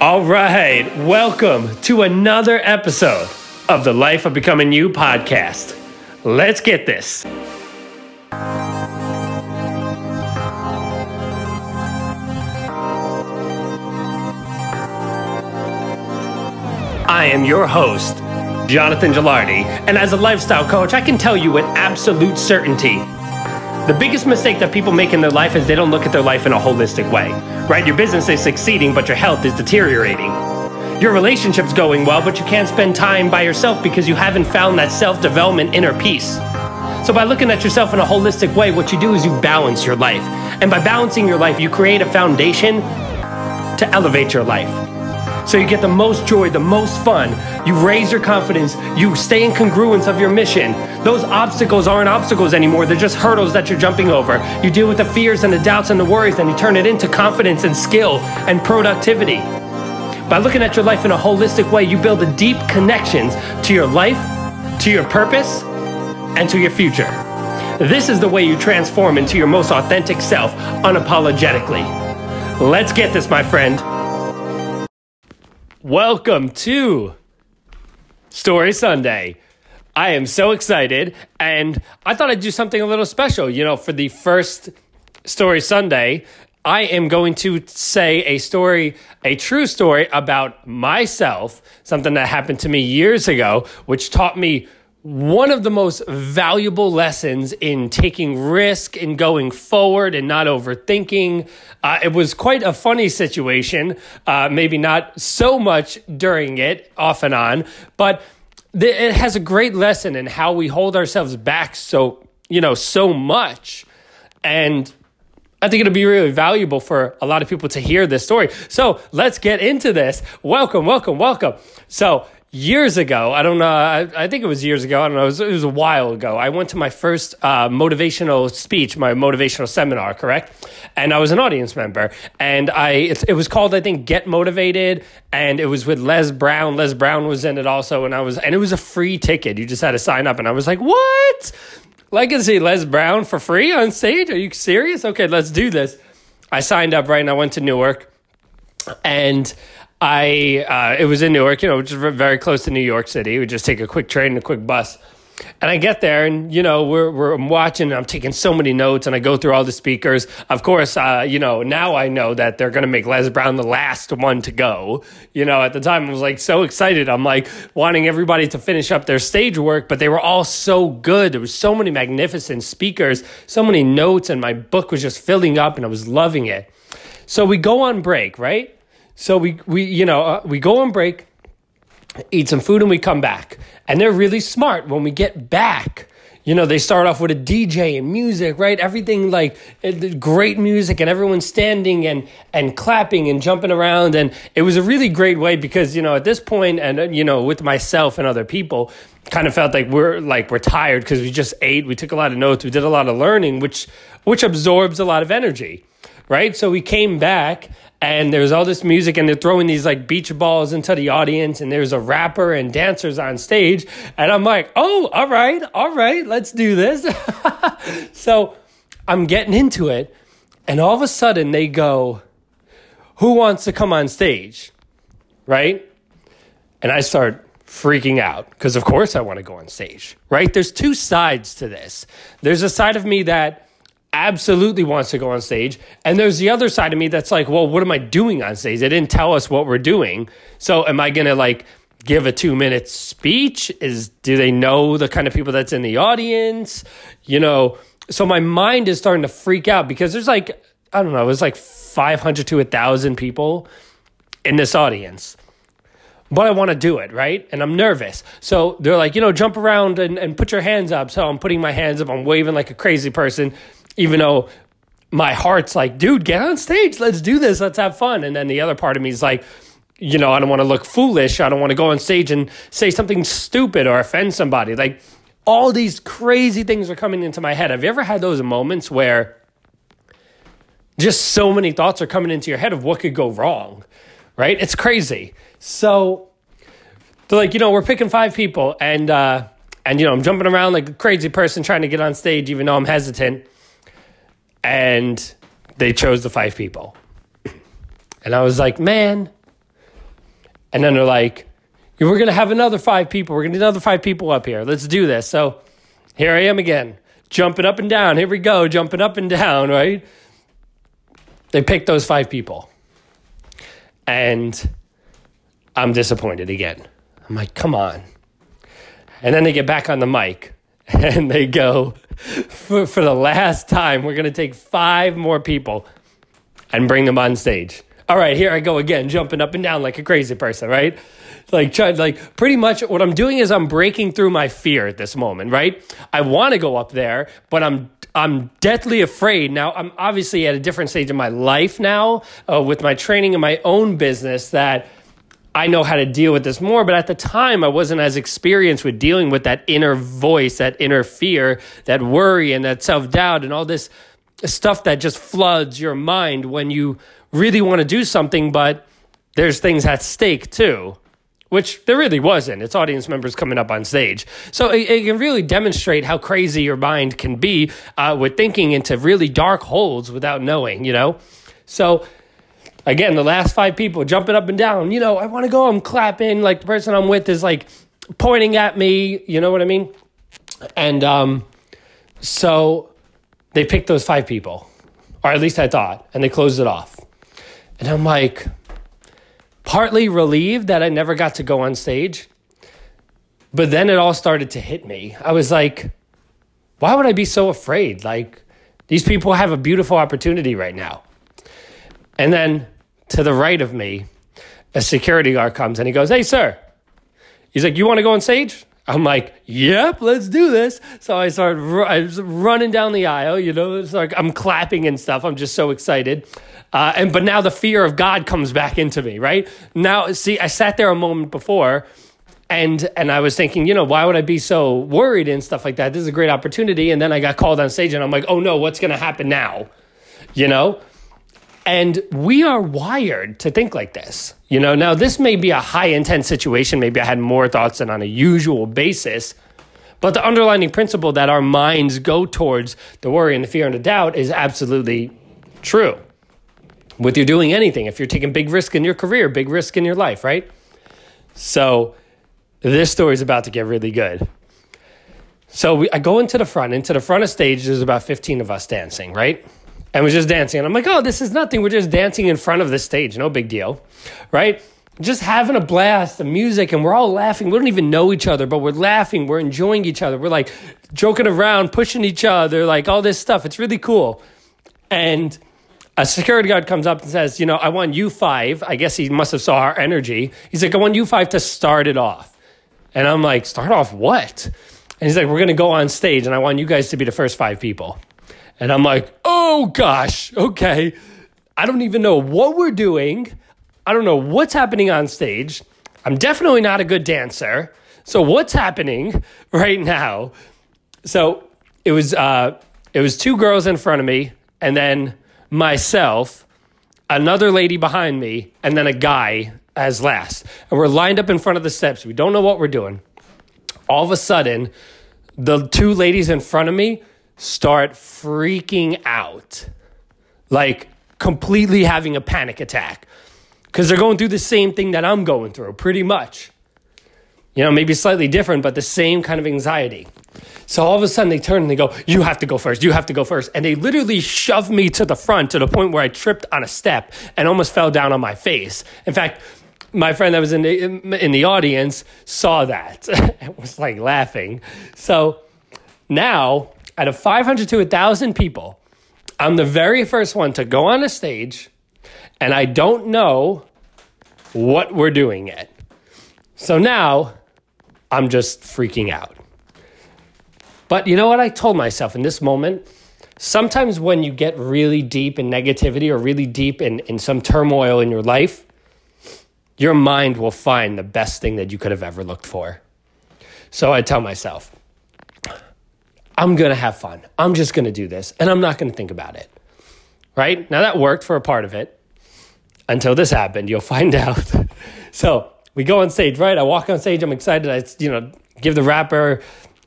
All right, welcome to another episode of the Life of Becoming You podcast. Let's get this. I am your host, Jonathan Gilardi, and as a lifestyle coach, I can tell you with absolute certainty the biggest mistake that people make in their life is they don't look at their life in a holistic way, right? Your business is succeeding, but your health is deteriorating. Your relationship's going well, but you can't spend time by yourself because you haven't found that self development inner peace. So, by looking at yourself in a holistic way, what you do is you balance your life. And by balancing your life, you create a foundation to elevate your life. So you get the most joy, the most fun. You raise your confidence. You stay in congruence of your mission. Those obstacles aren't obstacles anymore. They're just hurdles that you're jumping over. You deal with the fears and the doubts and the worries, and you turn it into confidence and skill and productivity. By looking at your life in a holistic way, you build a deep connections to your life, to your purpose, and to your future. This is the way you transform into your most authentic self unapologetically. Let's get this, my friend. Welcome to Story Sunday. I am so excited, and I thought I'd do something a little special. You know, for the first Story Sunday, I am going to say a story, a true story about myself, something that happened to me years ago, which taught me one of the most valuable lessons in taking risk and going forward and not overthinking. Uh, it was quite a funny situation, uh, maybe not so much during it, off and on, but th- it has a great lesson in how we hold ourselves back so, you know, so much. And I think it'll be really valuable for a lot of people to hear this story. So let's get into this. Welcome, welcome, welcome. So years ago, I don't know, I, I, think it was years ago, I don't know, it was, it was a while ago. I went to my first uh, motivational speech, my motivational seminar, correct? And I was an audience member. And I it, it was called, I think, Get Motivated. And it was with Les Brown. Les Brown was in it also. And I was, and it was a free ticket. You just had to sign up. And I was like, what? Like to see Les Brown for free on stage? Are you serious? Okay, let's do this. I signed up, right? And I went to Newark. And I uh, it was in Newark, you know, which is very close to New York City. We just take a quick train and a quick bus. And I get there, and you know, we're we're I'm watching. I'm taking so many notes, and I go through all the speakers. Of course, uh, you know, now I know that they're going to make Les Brown the last one to go. You know, at the time, I was like so excited. I'm like wanting everybody to finish up their stage work, but they were all so good. There was so many magnificent speakers, so many notes, and my book was just filling up, and I was loving it. So we go on break, right? So we we you know uh, we go on break, eat some food, and we come back. And they're really smart. When we get back, you know they start off with a DJ and music, right? Everything like great music, and everyone's standing and and clapping and jumping around. And it was a really great way because you know at this point, and uh, you know with myself and other people, kind of felt like we're like we're tired because we just ate, we took a lot of notes, we did a lot of learning, which which absorbs a lot of energy right? So we came back and there's all this music and they're throwing these like beach balls into the audience and there's a rapper and dancers on stage and i'm like oh all right all right let's do this. So i'm getting into it and all of a sudden they go who wants to come on stage? Right? And i start freaking out because of course i want to go on stage right? There's two sides to this. There's a side of me that absolutely wants to go on stage. And there's the other side of me that's like, well, what am I doing on stage? They didn't tell us what we're doing. So am I going to like give a two minute speech? Is, do they know the kind of people that's in the audience? You know, so my mind is starting to freak out because there's like, I don't know, it was like 500 to a thousand people in this audience but I want to do it, right? And I'm nervous. So they're like, you know, jump around and, and put your hands up. So I'm putting my hands up. I'm waving like a crazy person even though my heart's like, dude, get on stage. Let's do this. Let's have fun. And then the other part of me is like, you know, I don't want to look foolish. I don't want to go on stage and say something stupid or offend somebody. Like all these crazy things are coming into my head. Have you ever had those moments where just so many thoughts are coming into your head of what could go wrong? Right? It's crazy. So they're like, you know, we're picking five people and uh and you know, I'm jumping around like a crazy person trying to get on stage even though I'm hesitant and they chose the five people. And I was like, man, And then they're like, we're going to have another five people. We're going to get another five people up here. Let's do this. So here I am again, jumping up and down. Here we go, jumping up and down, right? They picked those five people. And I'm disappointed again. I'm like, come on. And then they get back on the mic and they go, for, for the last time, we're going to take five more people and bring them on stage. All right, here I go again, jumping up and down like a crazy person, right? Like, try, like pretty much what I'm doing is I'm breaking through my fear at this moment, right? I want to go up there, but I'm I'm deathly afraid. Now, I'm obviously at a different stage in my life now uh, with my training and my own business that I know how to deal with this more. But at the time, I wasn't as experienced with dealing with that inner voice, that inner fear, that worry, and that self doubt, and all this stuff that just floods your mind when you really want to do something, but there's things at stake too which there really wasn't. It's audience members coming up on stage. So it, it can really demonstrate how crazy your mind can be uh, with thinking into really dark holes without knowing, you know? So again, the last five people jumping up and down, you know, I want to go, I'm clapping, like the person I'm with is like pointing at me, you know what I mean? And um, so they picked those five people, or at least I thought, and they closed it off. And I'm like, partly relieved that I never got to go on stage. But then it all started to hit me. I was like, why would I be so afraid? Like, these people have a beautiful opportunity right now. And then to the right of me, a security guard comes and he goes, Hey, sir. He's like, You want to go on stage? I'm like, Yep, let's do this. So I started I was running down the aisle, you know, it's like I'm clapping and stuff. I'm just so excited. Uh, and but now the fear of God comes back into me, right? Now, see, I sat there a moment before and and I was thinking, you know, why would I be so worried and stuff like that? This is a great opportunity. And then I got called on stage and I'm like, oh no, what's gonna happen now? You know? And we are wired to think like this. You know, now this may be a high intense situation. Maybe I had more thoughts than on a usual basis. But the underlying principle that our minds go towards the worry and the fear and the doubt is absolutely true with you doing anything. If you're taking big risk in your career, big risk in your life, right? So this story is about to get really good. So we, I go into the front, into the front of stage. There's about 15 of us dancing, right? And we're just dancing. And I'm like, oh, this is nothing. We're just dancing in front of the stage. No big deal, right? Just having a blast, the music, and we're all laughing. We don't even know each other, but we're laughing. We're enjoying each other. We're like joking around, pushing each other, like all this stuff. It's really cool. And a security guard comes up and says, you know, I want you five. I guess he must have saw our energy. He's like, I want you five to start it off. And I'm like, start off what? And he's like, we're going to go on stage and I want you guys to be the first five people. And I'm like, oh gosh, okay. I don't even know what we're doing. I don't know what's happening on stage. I'm definitely not a good dancer. So what's happening right now? So it was uh, it was two girls in front of me, and then myself, another lady behind me, and then a guy as last. And we're lined up in front of the steps. We don't know what we're doing. All of a sudden, the two ladies in front of me start freaking out, like completely having a panic attack because they're going through the same thing that I'm going through, pretty much. You know, maybe slightly different, but the same kind of anxiety. So all of a sudden they turn and they go, You have to go first. You have to go first. And they literally shove me to the front to the point where I tripped on a step and almost fell down on my face. In fact, my friend that was in the, in the audience saw that and was like laughing. So now, out of 500 to 1,000 people, I'm the very first one to go on a stage, and I don't know what we're doing yet. So now I'm just freaking out. But you know what I told myself in this moment? Sometimes when you get really deep in negativity or really deep in, in some turmoil in your life, your mind will find the best thing that you could have ever looked for. So I tell myself, I'm going to have fun. I'm just going to do this and I'm not going to think about it. Right? Now that worked for a part of it until this happened. You'll find out. so we go on stage, right? I walk on stage. I'm excited. I, you know, give the rapper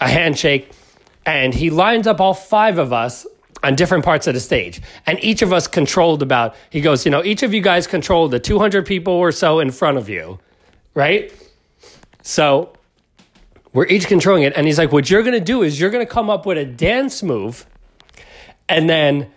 a handshake and he lines up all five of us on different parts of the stage. And each of us controlled about, he goes, you know, each of you guys controlled the 200 people or so in front of you. right? So we're each controlling it. And he's like, what you're going to do is you're going to come up with a dance move. And then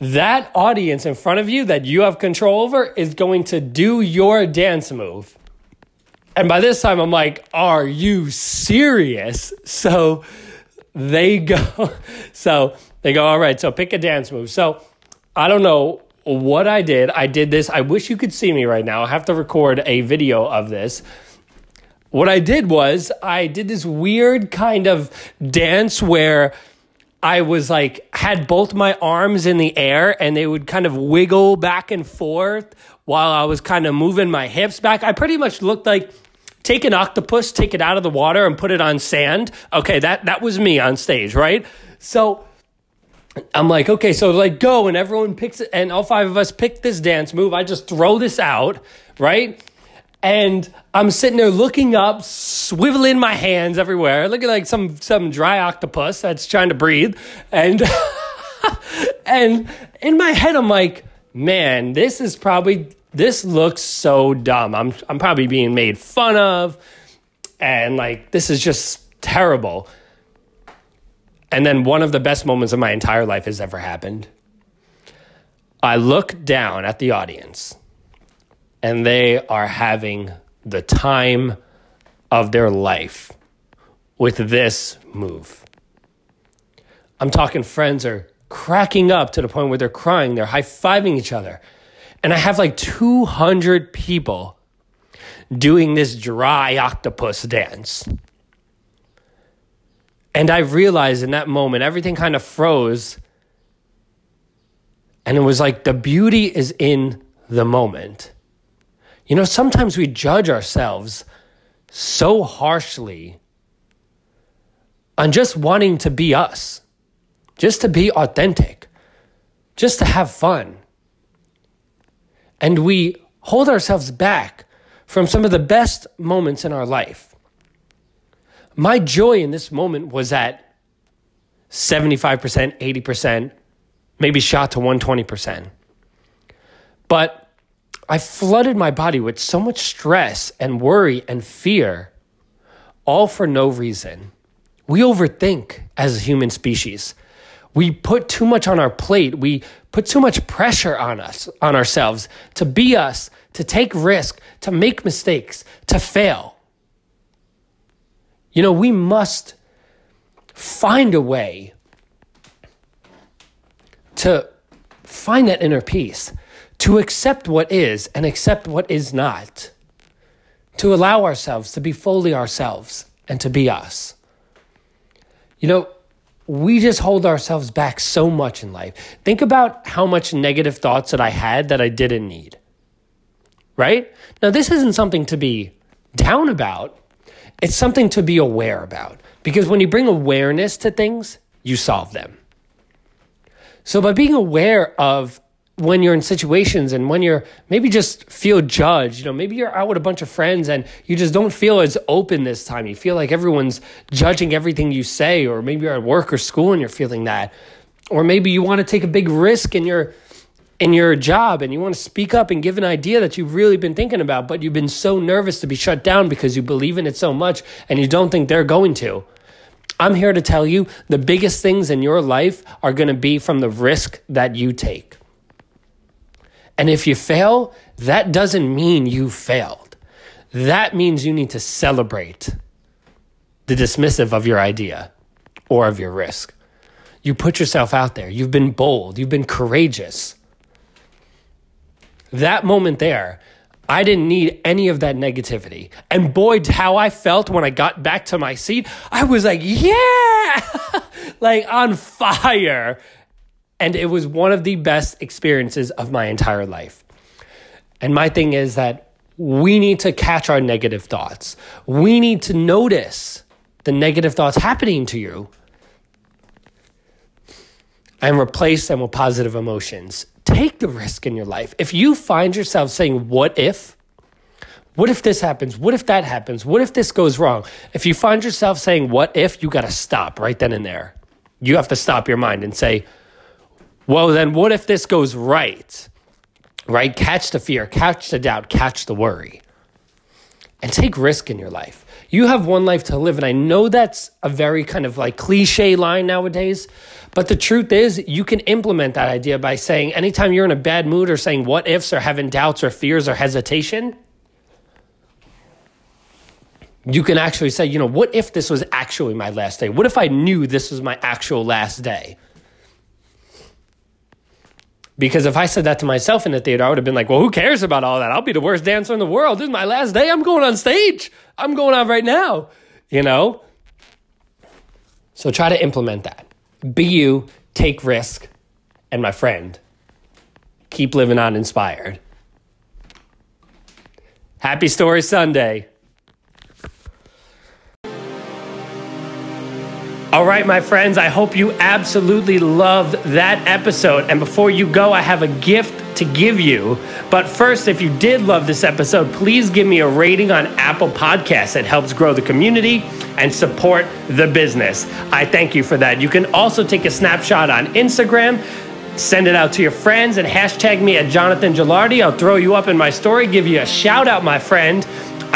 that audience in front of you that you have control over is going to do your dance move. And by this time, I'm like, are you serious? So they go, so they go, all right, so pick a dance move. So I don't know what I did. I did this. I wish you could see me right now. I have to record a video of this. What I did was I did this weird kind of dance where I was like, had both my arms in the air and they would kind of wiggle back and forth while I was kind of moving my hips back. I pretty much looked like take an octopus, take it out of the water and put it on sand. Okay, that that was me on stage, right? So I'm like, okay, so like go and everyone picks it and all five of us pick this dance move. I just throw this out, right? And I'm sitting there looking up, swiveling my hands everywhere, looking like some some dry octopus that's trying to breathe. And and in my head I'm like, man, this is probably this looks so dumb. I'm I'm probably being made fun of and like this is just terrible. And then one of the best moments of my entire life has ever happened. I look down at the audience and they are having the time of their life with this move. I'm talking friends are cracking up to the point where they're crying, they're high fiving each other. And I have like 200 people doing this dry octopus dance. And I realized in that moment, everything kind of froze. And it was like the beauty is in the moment. You know, sometimes we judge ourselves so harshly on just wanting to be us, just to be authentic, just to have fun. And we hold ourselves back from some of the best moments in our life. My joy in this moment was at 75%, 80%, maybe shot to 120%. But I flooded my body with so much stress and worry and fear, all for no reason. We overthink as a human species. We put too much on our plate. We put too much pressure on us, on ourselves to be us, to take risk, to make mistakes, to fail. You know, we must find a way to find that inner peace, to accept what is and accept what is not, to allow ourselves to be fully ourselves and to be us. You know, we just hold ourselves back so much in life. Think about how much negative thoughts that I had that I didn't need. Right? Now, this isn't something to be down about it's something to be aware about because when you bring awareness to things, you solve them. So by being aware of when you're in situations and when you're maybe just feel judged, you know, maybe you're out with a bunch of friends and you just don't feel as open this time. You feel like everyone's judging everything you say, or maybe you're at work or school and you're feeling that. Or maybe you want to take a big risk in you're in your job and you want to speak up and give an idea that you've really been thinking about, but you've been so nervous to be shut down because you believe in it so much and you don't think they're going to. I'm here to tell you the biggest things in your life are going to be from the risk that you take. And if you fail, that doesn't mean you failed. That means you need to celebrate the dismissive of your idea or of your risk. You put yourself out there. You've been bold. You've been courageous that moment there, I didn't need any of that negativity. And boy, how I felt when I got back to my seat, I was like, yeah, like on fire. And it was one of the best experiences of my entire life. And my thing is that we need to catch our negative thoughts. We need to notice the negative thoughts happening to you and replace them with positive emotions take the risk in your life. If you find yourself saying, What if? What if this happens? What if that happens? What if this goes wrong? If you find yourself saying, What if? you got to stop right then and there. You have to stop your mind and say, Well, then what if this goes right? Right? Catch the fear, catch the doubt, catch the worry. and take risk in your life. You have one life to live. And I know that's a very kind of like cliche line nowadays. But the truth is, you can implement that idea by saying anytime you're in a bad mood or saying what ifs or having doubts or fears or hesitation, you can actually say, you know, what if this was actually my last day? What if I knew this was my actual last day? Because if I said that to myself in the theater, I would have been like, well, who cares about all that? I'll be the worst dancer in the world. This is my last day. I'm going on stage. I'm going on right now, you know? So try to implement that. Be you, take risk, and my friend, keep living on inspired. Happy Story Sunday. All right, my friends, I hope you absolutely loved that episode. And before you go, I have a gift to give you. But first, if you did love this episode, please give me a rating on Apple Podcasts. It helps grow the community and support the business. I thank you for that. You can also take a snapshot on Instagram. Send it out to your friends and hashtag me at Jonathan Gilardi. I'll throw you up in my story, give you a shout out, my friend.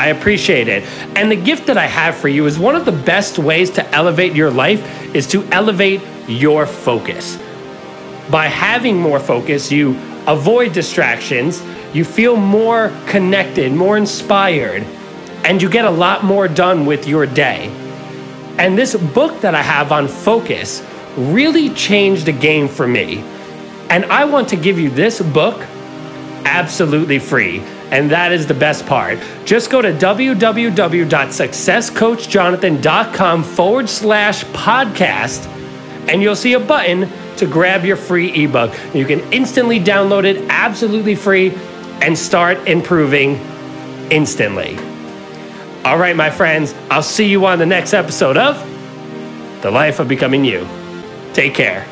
I appreciate it. And the gift that I have for you is one of the best ways to elevate your life is to elevate your focus. By having more focus, you avoid distractions, you feel more connected, more inspired, and you get a lot more done with your day. And this book that I have on focus really changed the game for me. And I want to give you this book absolutely free. And that is the best part. Just go to www.successcoachjonathan.com forward slash podcast, and you'll see a button to grab your free ebook. You can instantly download it absolutely free and start improving instantly. All right, my friends, I'll see you on the next episode of The Life of Becoming You. Take care.